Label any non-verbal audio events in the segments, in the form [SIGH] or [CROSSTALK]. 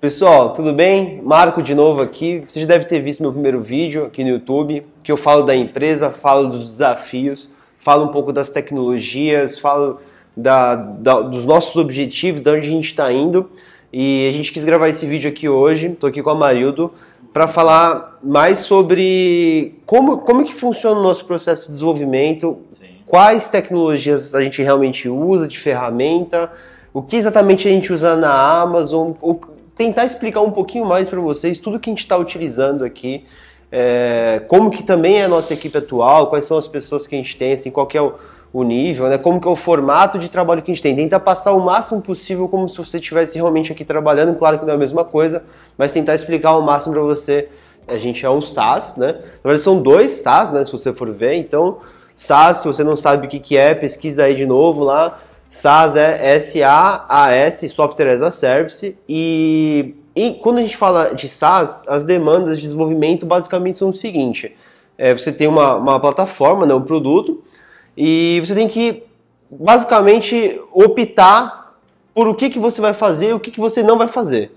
Pessoal, tudo bem? Marco de novo aqui. Você já deve ter visto meu primeiro vídeo aqui no YouTube, que eu falo da empresa, falo dos desafios, falo um pouco das tecnologias, falo da, da, dos nossos objetivos, de onde a gente está indo. E a gente quis gravar esse vídeo aqui hoje. Estou aqui com a Marildo para falar mais sobre como, como que funciona o nosso processo de desenvolvimento, Sim. Quais tecnologias a gente realmente usa de ferramenta, o que exatamente a gente usa na Amazon, tentar explicar um pouquinho mais para vocês tudo que a gente está utilizando aqui, é, como que também é a nossa equipe atual, quais são as pessoas que a gente tem, assim, qual é o, o nível, né, como que é o formato de trabalho que a gente tem. Tentar passar o máximo possível como se você estivesse realmente aqui trabalhando, claro que não é a mesma coisa, mas tentar explicar o máximo para você. A gente é um SaaS, né? Na verdade são dois SaaS, né, se você for ver, então... SaaS, se você não sabe o que, que é, pesquisa aí de novo lá. SaaS é S-A-A-S, Software as a Service, e, e, quando a gente fala de SaaS, as demandas de desenvolvimento basicamente são o seguinte, é, você tem uma, uma plataforma, né, um produto, e você tem que basicamente optar por o que, que você vai fazer e o que, que você não vai fazer.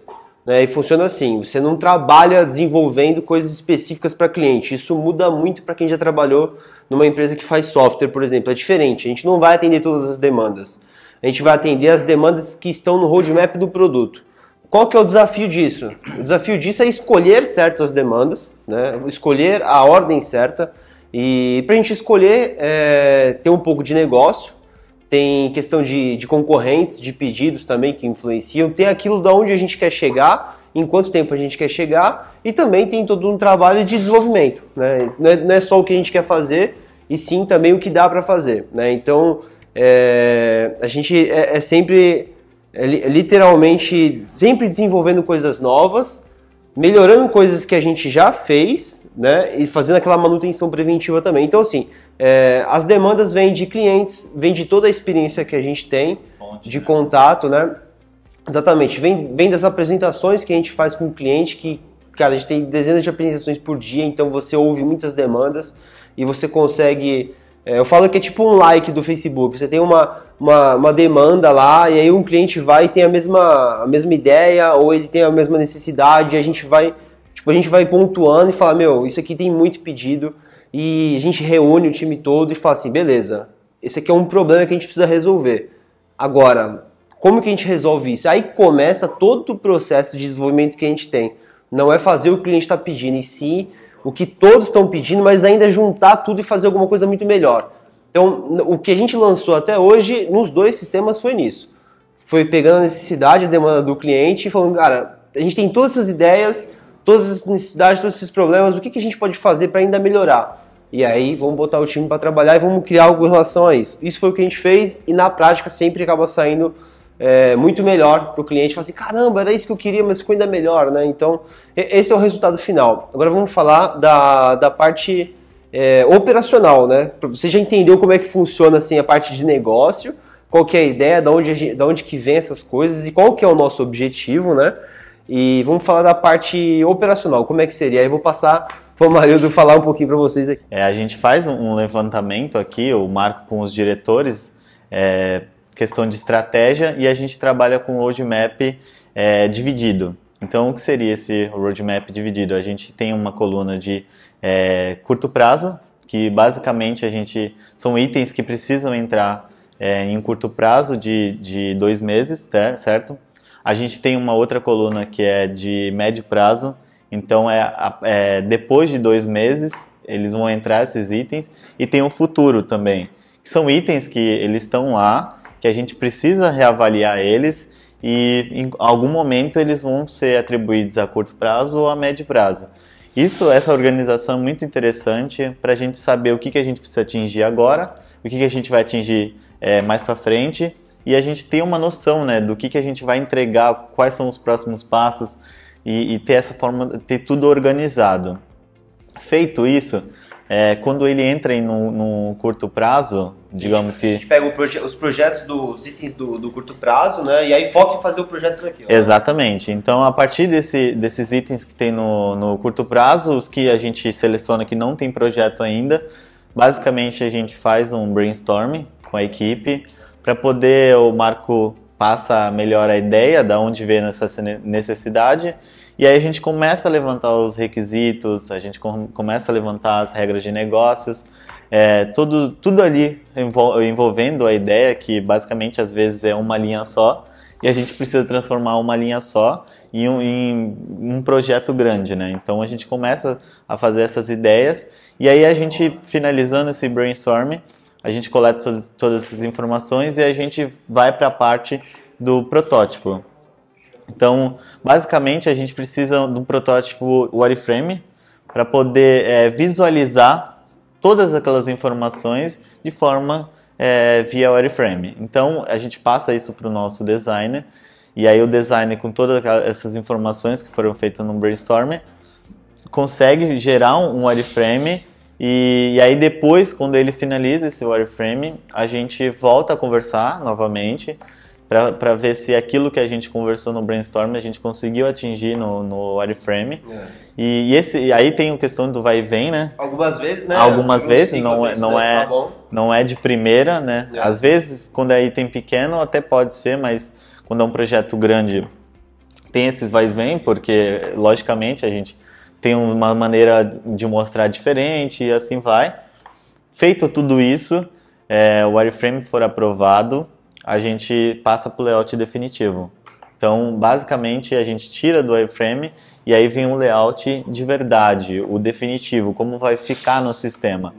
Né? E funciona assim: você não trabalha desenvolvendo coisas específicas para cliente. Isso muda muito para quem já trabalhou numa empresa que faz software, por exemplo. É diferente. A gente não vai atender todas as demandas. A gente vai atender as demandas que estão no roadmap do produto. Qual que é o desafio disso? O desafio disso é escolher certas demandas, né? escolher a ordem certa. E para a gente escolher, é, ter um pouco de negócio, tem questão de, de concorrentes, de pedidos também que influenciam, tem aquilo da onde a gente quer chegar, em quanto tempo a gente quer chegar, e também tem todo um trabalho de desenvolvimento. Né? Não, é, não é só o que a gente quer fazer, e sim também o que dá para fazer. Né? Então, é, a gente é, é sempre, é, literalmente, sempre desenvolvendo coisas novas, melhorando coisas que a gente já fez, né? E fazendo aquela manutenção preventiva também. Então, assim, é, as demandas vêm de clientes, vêm de toda a experiência que a gente tem Fonte, de né? contato, né? Exatamente, vem, vem das apresentações que a gente faz com o cliente, que, cara, a gente tem dezenas de apresentações por dia, então você ouve muitas demandas e você consegue. É, eu falo que é tipo um like do Facebook. Você tem uma, uma, uma, demanda lá e aí um cliente vai e tem a mesma, a mesma ideia ou ele tem a mesma necessidade e a gente vai tipo a gente vai pontuando e fala meu isso aqui tem muito pedido. E a gente reúne o time todo e fala assim beleza esse aqui é um problema que a gente precisa resolver. Agora como que a gente resolve isso? Aí começa todo o processo de desenvolvimento que a gente tem. Não é fazer o que o cliente está pedindo e sim o que todos estão pedindo mas ainda juntar tudo e fazer alguma coisa muito melhor. Então, o que a gente lançou até hoje nos dois sistemas foi nisso. Foi pegando a necessidade, a demanda do cliente e falando, cara, a gente tem todas essas ideias, todas essas necessidades, todos esses problemas, o que, que a gente pode fazer para ainda melhorar? E aí, vamos botar o time para trabalhar e vamos criar algo em relação a isso. Isso foi o que a gente fez e na prática sempre acaba saindo é, muito melhor para o cliente. Fala assim, caramba, era isso que eu queria, mas ficou ainda melhor, né? Então, esse é o resultado final. Agora vamos falar da, da parte é, operacional, né? Você já entendeu como é que funciona assim a parte de negócio, qual que é a ideia, da onde, onde que vem essas coisas e qual que é o nosso objetivo, né? E vamos falar da parte operacional, como é que seria? Aí eu vou passar para o Marildo falar um pouquinho para vocês aqui. É, a gente faz um levantamento aqui, o Marco com os diretores, é, questão de estratégia, e a gente trabalha com roadmap é, dividido. Então, o que seria esse roadmap dividido? A gente tem uma coluna de é, curto prazo, que basicamente a gente são itens que precisam entrar é, em curto prazo de, de dois meses, certo? A gente tem uma outra coluna que é de médio prazo, então é, é depois de dois meses eles vão entrar esses itens. E tem o futuro também, que são itens que eles estão lá, que a gente precisa reavaliar eles. E em algum momento eles vão ser atribuídos a curto prazo ou a médio prazo. Isso, essa organização é muito interessante para a gente saber o que, que a gente precisa atingir agora, o que, que a gente vai atingir é, mais para frente e a gente ter uma noção né, do que, que a gente vai entregar, quais são os próximos passos e, e ter essa forma, ter tudo organizado. Feito isso, é, quando ele entra em no, no, curto prazo, digamos que... A gente pega proje os projetos dos itens do, do, curto prazo, né? E aí foca em fazer o projeto daquilo. Exatamente. Então, a partir desse, desses itens que tem no, no curto prazo, os que a gente seleciona que não tem projeto ainda, basicamente a gente faz um brainstorming com a equipe para poder o Marco passa melhor a ideia da onde vem essa necessidade e aí a gente começa a levantar os requisitos, a gente com, começa a levantar as regras de negócios, é, tudo, tudo ali envolvendo a ideia que basicamente às vezes é uma linha só e a gente precisa transformar uma linha só em um, em um projeto grande, né? Então a gente começa a fazer essas ideias e aí a gente finalizando esse brainstorm, a gente coleta todas, todas essas informações e a gente vai para a parte do protótipo. Então, basicamente, a gente precisa de um protótipo wireframe para poder é, visualizar todas aquelas informações de forma é, via wireframe. Então, a gente passa isso para o nosso designer e aí o designer, com todas essas informações que foram feitas no brainstorm, consegue gerar um wireframe e, e, aí depois, quando ele finaliza esse wireframe, a gente volta a conversar novamente para ver se aquilo que a gente conversou no brainstorm a gente conseguiu atingir no, no wireframe. É. E, e, esse, e aí tem a questão do vai e vem, né? Algumas vezes, né? Algumas vezes, não, é, não, é, não é de primeira, né? É. Às vezes, quando é item pequeno, até pode ser, mas quando é um projeto grande, tem esses vai e vem, porque, logicamente, a gente tem uma maneira de mostrar diferente e assim vai. Feito tudo isso, é, o wireframe for aprovado, a gente passa para o layout definitivo. Então, basicamente, a gente tira do wireframe e aí vem um layout de verdade, o definitivo, como vai ficar no sistema.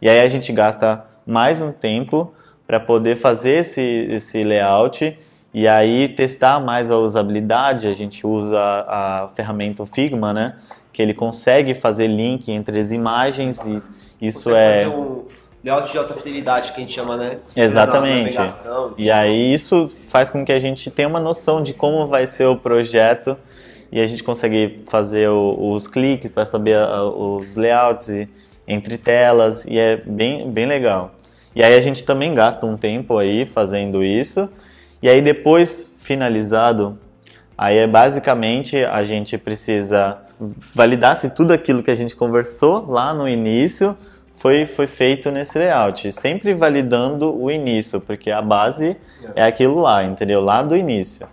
E aí a gente gasta mais um tempo para poder fazer esse, esse layout e aí testar mais a usabilidade. A gente usa a, a ferramenta Figma, né? Que ele consegue fazer link entre as imagens e isso é... Layout de alta fidelidade que a gente chama, né? Exatamente. E aí isso faz com que a gente tenha uma noção de como vai ser o projeto e a gente consegue fazer o, os cliques para saber a, os layouts entre telas e é bem, bem legal. E aí a gente também gasta um tempo aí fazendo isso e aí depois finalizado, aí é basicamente a gente precisa validar se tudo aquilo que a gente conversou lá no início foi, foi feito nesse layout, sempre validando o início, porque a base é aquilo lá, entendeu? Lá do início.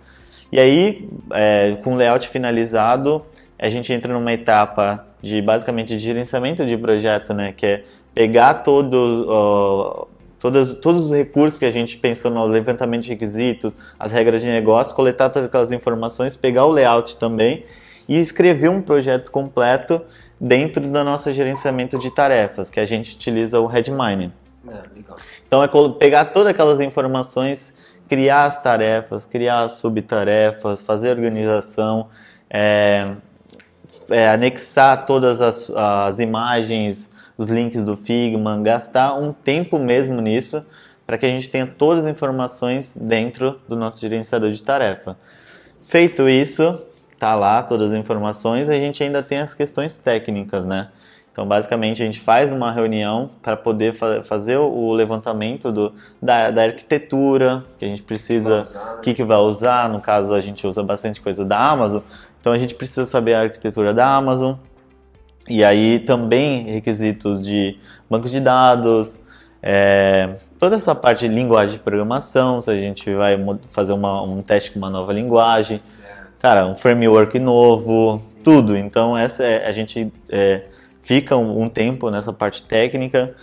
E aí, é, com o layout finalizado, a gente entra numa etapa de basicamente de gerenciamento de projeto, né? Que é pegar todo, uh, todos, todos os recursos que a gente pensou no levantamento de requisitos, as regras de negócio, coletar todas aquelas informações, pegar o layout também e escrever um projeto completo dentro do nosso gerenciamento de tarefas, que a gente utiliza o Redmine. É, então é pegar todas aquelas informações, criar as tarefas, criar as subtarefas, fazer organização, é, é, anexar todas as, as imagens, os links do Figma, gastar um tempo mesmo nisso para que a gente tenha todas as informações dentro do nosso gerenciador de tarefa. Feito isso, tá lá todas as informações, a gente ainda tem as questões técnicas, né? Então, basicamente, a gente faz uma reunião para poder fa fazer o levantamento do, da, da, arquitetura que a gente precisa, o né? que, que vai usar. No caso, a gente usa bastante coisa da Amazon, então a gente precisa saber a arquitetura da Amazon. E aí também requisitos de bancos de dados, é, toda essa parte de linguagem de programação, se a gente vai fazer uma, um teste com uma nova linguagem cara, um framework novo, tudo. Então essa é, a gente é, fica um, um, tempo nessa parte técnica,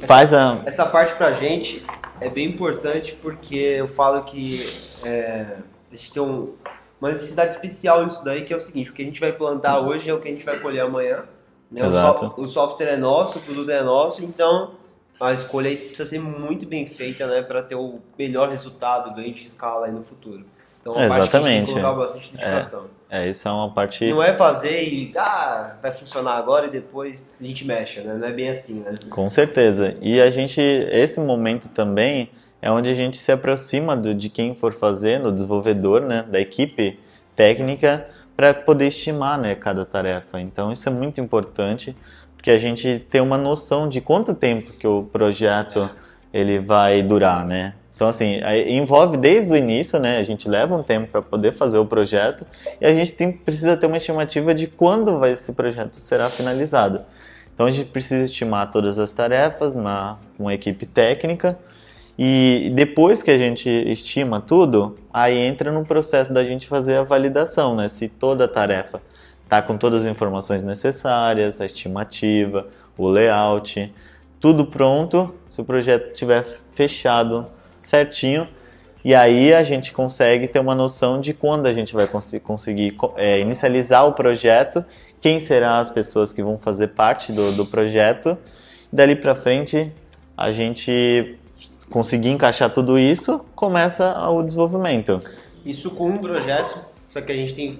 faz a essa parte pra gente é bem importante porque eu falo que é, a gente tem um, uma necessidade especial nisso daí que é o seguinte, o que a gente vai plantar hoje é o que a gente vai colher amanhã. Né? Exato. O, o software é nosso, o produto é nosso, então a escolha precisa ser muito bem feita, né, para ter o melhor resultado, ganho de escala aí no futuro. Então, Exatamente. Parte bastante dedicação. É, é, isso é uma parte. Não é fazer e ah, vai funcionar agora e depois a gente mexe, né? Não é bem assim, né? Com certeza. E a gente, esse momento também é onde a gente se aproxima do, de quem for fazer, do desenvolvedor, né? Da equipe técnica, para poder estimar, né? Cada tarefa. Então isso é muito importante, porque a gente tem uma noção de quanto tempo que o projeto ele vai durar, né? Então, assim, envolve desde o início, né? A gente leva um tempo para poder fazer o projeto e a gente tem, precisa ter uma estimativa de quando vai, esse projeto será finalizado. Então, a gente precisa estimar todas as tarefas na uma equipe técnica E depois que a gente estima tudo, aí entra no processo da gente fazer a validação, né? Se toda a tarefa está com todas as informações necessárias, a estimativa, o layout, tudo pronto, se o projeto estiver fechado certinho, e aí a gente consegue ter uma noção de quando a gente vai cons conseguir é, inicializar o projeto, quem serão as pessoas que vão fazer parte do, do projeto. Dali para frente, a gente conseguir encaixar tudo isso, começa o desenvolvimento. Isso com um projeto, só que a gente tem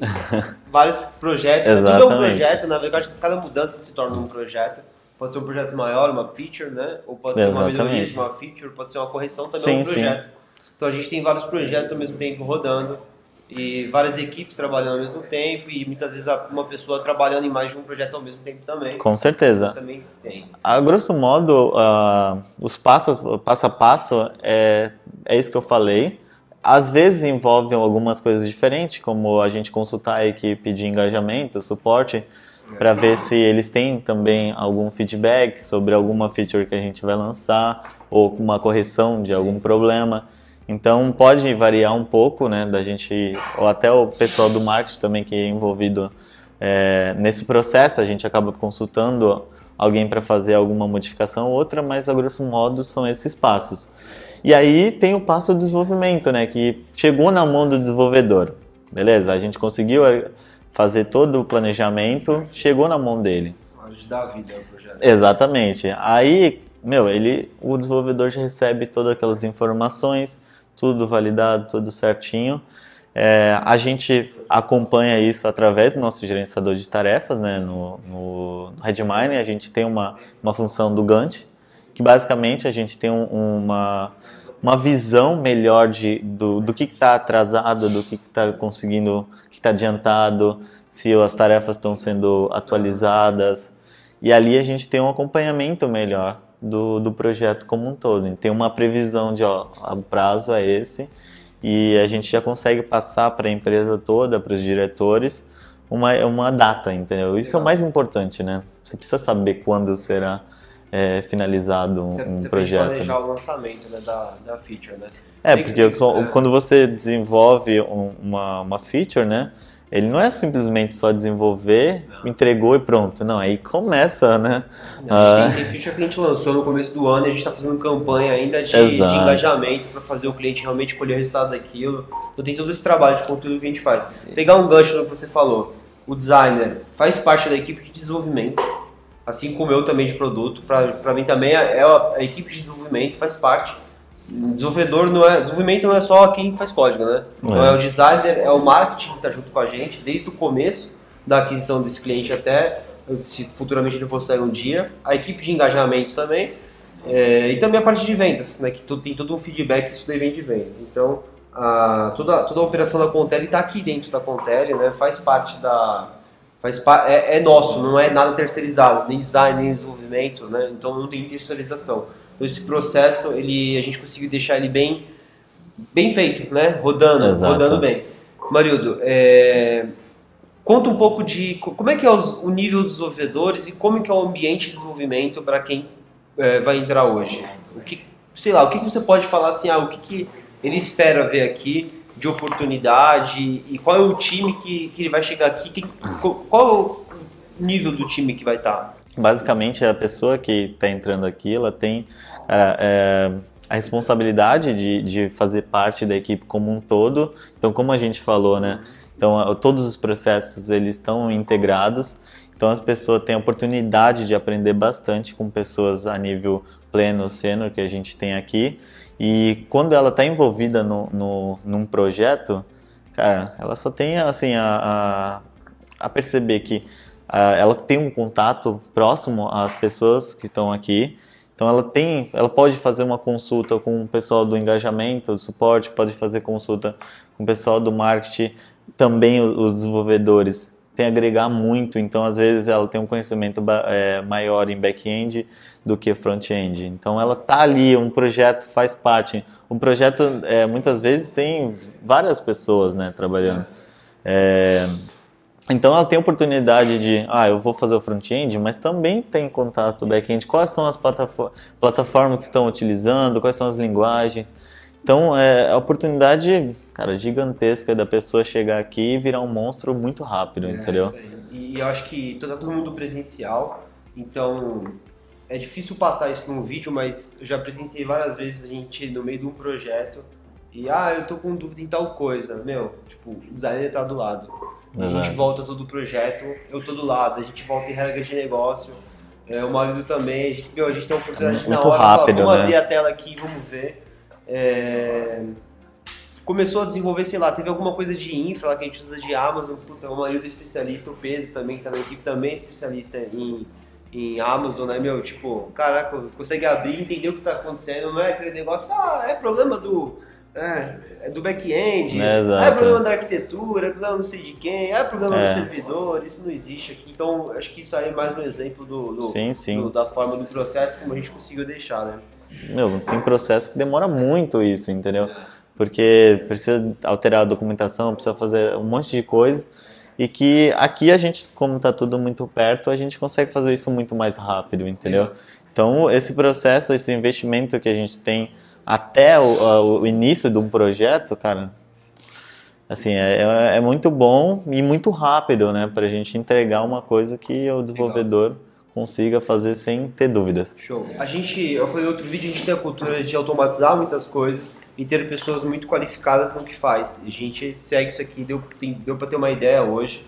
vários projetos, né? tudo é um [LAUGHS] projeto, na verdade cada mudança se torna um projeto. Pode ser um projeto maior, uma feature, né? Ou pode Exatamente. ser uma melhoria uma feature, pode ser uma correção também sim, um projeto. Sim. Então a gente tem vários projetos ao mesmo tempo rodando e várias equipes trabalhando ao mesmo tempo e muitas vezes uma pessoa trabalhando em mais de um projeto ao mesmo tempo também. Com certeza. Também tem. A grosso modo, uh, os passos, passo a passo é, é isso que eu falei. Às vezes envolvem algumas coisas diferentes, como a gente consultar a equipe de engajamento, suporte, para ver se eles têm também algum feedback sobre alguma feature que a gente vai lançar ou uma correção de algum problema. Então pode variar um pouco, né, da gente, ou até o pessoal do marketing também que é envolvido é, nesse processo, a gente acaba consultando alguém para fazer alguma modificação ou outra, mas a grosso modo são esses passos. E aí tem o passo do desenvolvimento, né, que chegou na mão do desenvolvedor, beleza? A gente conseguiu é, fazer todo o planejamento, chegou na mão dele. De dar vida ao projeto. Exatamente. Aí, meu, ele, o desenvolvedor já recebe todas aquelas informações, tudo validado, tudo certinho. É, a gente acompanha isso através do nosso gerenciador de tarefas, né? no, no, no Redmine a gente tem uma, uma função do Gantt, que basicamente a gente tem um, uma, uma visão melhor de, do, do que está atrasado, do que está conseguindo, que está adiantado, se as tarefas estão sendo atualizadas. E ali a gente tem um acompanhamento melhor do, do projeto como um todo. Tem uma previsão de, ó, o prazo é esse, e a gente já consegue passar para a empresa toda, para os diretores, uma, uma data, entendeu? Isso é o mais importante, né? Você precisa saber quando será é, finalizado um, um projeto. Planejar né? o lançamento né, da, da feature, né? É, porque só, é. quando você desenvolve um, uma, uma feature, né? Ele não é simplesmente só desenvolver, não. entregou e pronto. Não, aí começa, né? Não, a gente tem, tem feature que a gente lançou no começo do ano e a gente está fazendo campanha ainda de, de engajamento para fazer o cliente realmente colher o resultado daquilo. Então tem todo esse trabalho de conteúdo que a gente faz. Pegar um gancho no que você falou, o designer faz parte da equipe de desenvolvimento, assim como eu também de produto. Para mim também é a, a equipe de desenvolvimento faz parte Desenvolvedor não é, desenvolvimento não é só quem faz código, né? Então é, é o designer, é o marketing que está junto com a gente desde o começo da aquisição desse cliente até se futuramente ele for sair um dia. A equipe de engajamento também é, e também a parte de vendas, né? Que tem todo um feedback que isso daí vem de vendas. Então a, toda, toda a operação da Contele está aqui dentro da Contele, né? Faz parte da faz é, é nosso, não é nada terceirizado, nem design, nem desenvolvimento, né? Então não tem terceirização. Então esse processo, ele, a gente conseguiu deixar ele bem, bem feito, né? Rodando, Exato. rodando bem. Marildo, é, conta um pouco de como é que é o nível dos desenvolvedores e como é que é o ambiente de desenvolvimento para quem é, vai entrar hoje. O que, sei lá, o que, você pode falar assim, ah, o que, que ele espera ver aqui de oportunidade e qual é o time que, que ele vai chegar aqui, qual é o nível do time que vai estar? Basicamente, a pessoa que está entrando aqui, ela tem cara, é, a responsabilidade de, de fazer parte da equipe como um todo. Então, como a gente falou, né? Então, todos os processos eles estão integrados. Então, as pessoas têm a oportunidade de aprender bastante com pessoas a nível pleno, sênior que a gente tem aqui. E quando ela está envolvida no, no, num projeto, cara, ela só tem assim a, a, a perceber que a, ela tem um contato próximo às pessoas que estão aqui. Então ela tem, ela pode fazer uma consulta com o pessoal do engajamento, do suporte, pode fazer consulta com o pessoal do marketing, também os desenvolvedores tem a agregar muito, então às vezes ela tem um conhecimento é, maior em back-end do que front-end. Então ela tá ali, um projeto faz parte. Um projeto é, muitas vezes tem várias pessoas né, trabalhando. É, Então ela tem oportunidade de, ah, eu vou fazer o front-end, mas também tem contato back-end. Quais são as plataformas que estão utilizando, quais são as linguagens. Então é a oportunidade, cara, gigantesca da pessoa chegar aqui e virar um monstro muito rápido, é, entendeu? E eu acho que tá todo mundo presencial, então é difícil passar isso num vídeo, mas eu já presenciei várias vezes a gente no meio de um projeto e ah, eu tô com dúvida em tal coisa. Meu, tipo, o designer tá do lado. A gente volta todo o projeto, eu tô do lado, a gente volta em regra de negócio. É, o marido também, a gente, meu, a gente tem uma oportunidade é na hora, rápido, fala, vamos né? abrir a tela aqui, vamos ver. É... Começou a desenvolver, sei lá, teve alguma coisa de infra lá que a gente usa de Amazon, puta, o marido é especialista, o Pedro também, que tá na equipe, também é especialista em, em Amazon, né, meu? Tipo, caraca, consegue abrir, entender o que tá acontecendo, não é aquele negócio, ah, é problema do é, é do back-end, é, é, problema da arquitetura, é problema não sei de quem, é problema É. do servidor, isso não existe aqui. Então, acho que isso aí é mais um exemplo do, do- Sim, sim. do- da forma do processo como a gente conseguiu deixar, né? Meu, tem processo que demora muito isso, entendeu? Porque precisa alterar a documentação, precisa fazer um monte de coisa. E que aqui a gente, como tá tudo muito perto, a gente consegue fazer isso muito mais rápido, entendeu? Então, esse processo, esse investimento que a gente tem até o, a- o início de um projeto, cara, assim, é, é- é muito bom e muito rápido, né? Pra gente entregar uma coisa que o desenvolvedor consiga fazer sem ter dúvidas. Show. A gente, eu falei no outro vídeo, a gente tem a cultura de automatizar muitas coisas e ter pessoas muito qualificadas no que faz. A gente segue isso aqui, deu, tem, deu para ter uma ideia hoje.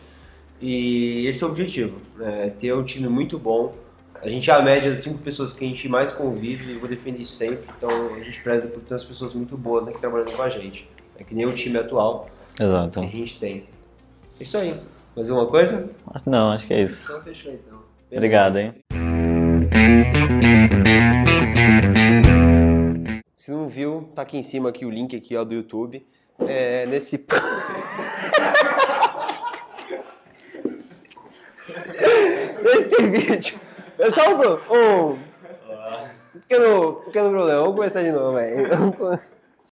E esse é o objetivo, né? É ter um time muito bom. A gente é a média das cinco pessoas que a gente mais convive e vou defender isso sempre. Então a gente preza por ter umas pessoas muito boas aqui trabalhando com a gente. É que nem o time atual Exato. que a gente tem. É isso aí. Mais alguma coisa? Não, acho que é isso. Então fechou então. Obrigado, hein? Se não viu, tá aqui em cima aqui o link aqui ó, do YouTube. É, nesse nesse [LAUGHS] vídeo é só um, um pequeno, pequeno problema. Vamos começar de novo, velho.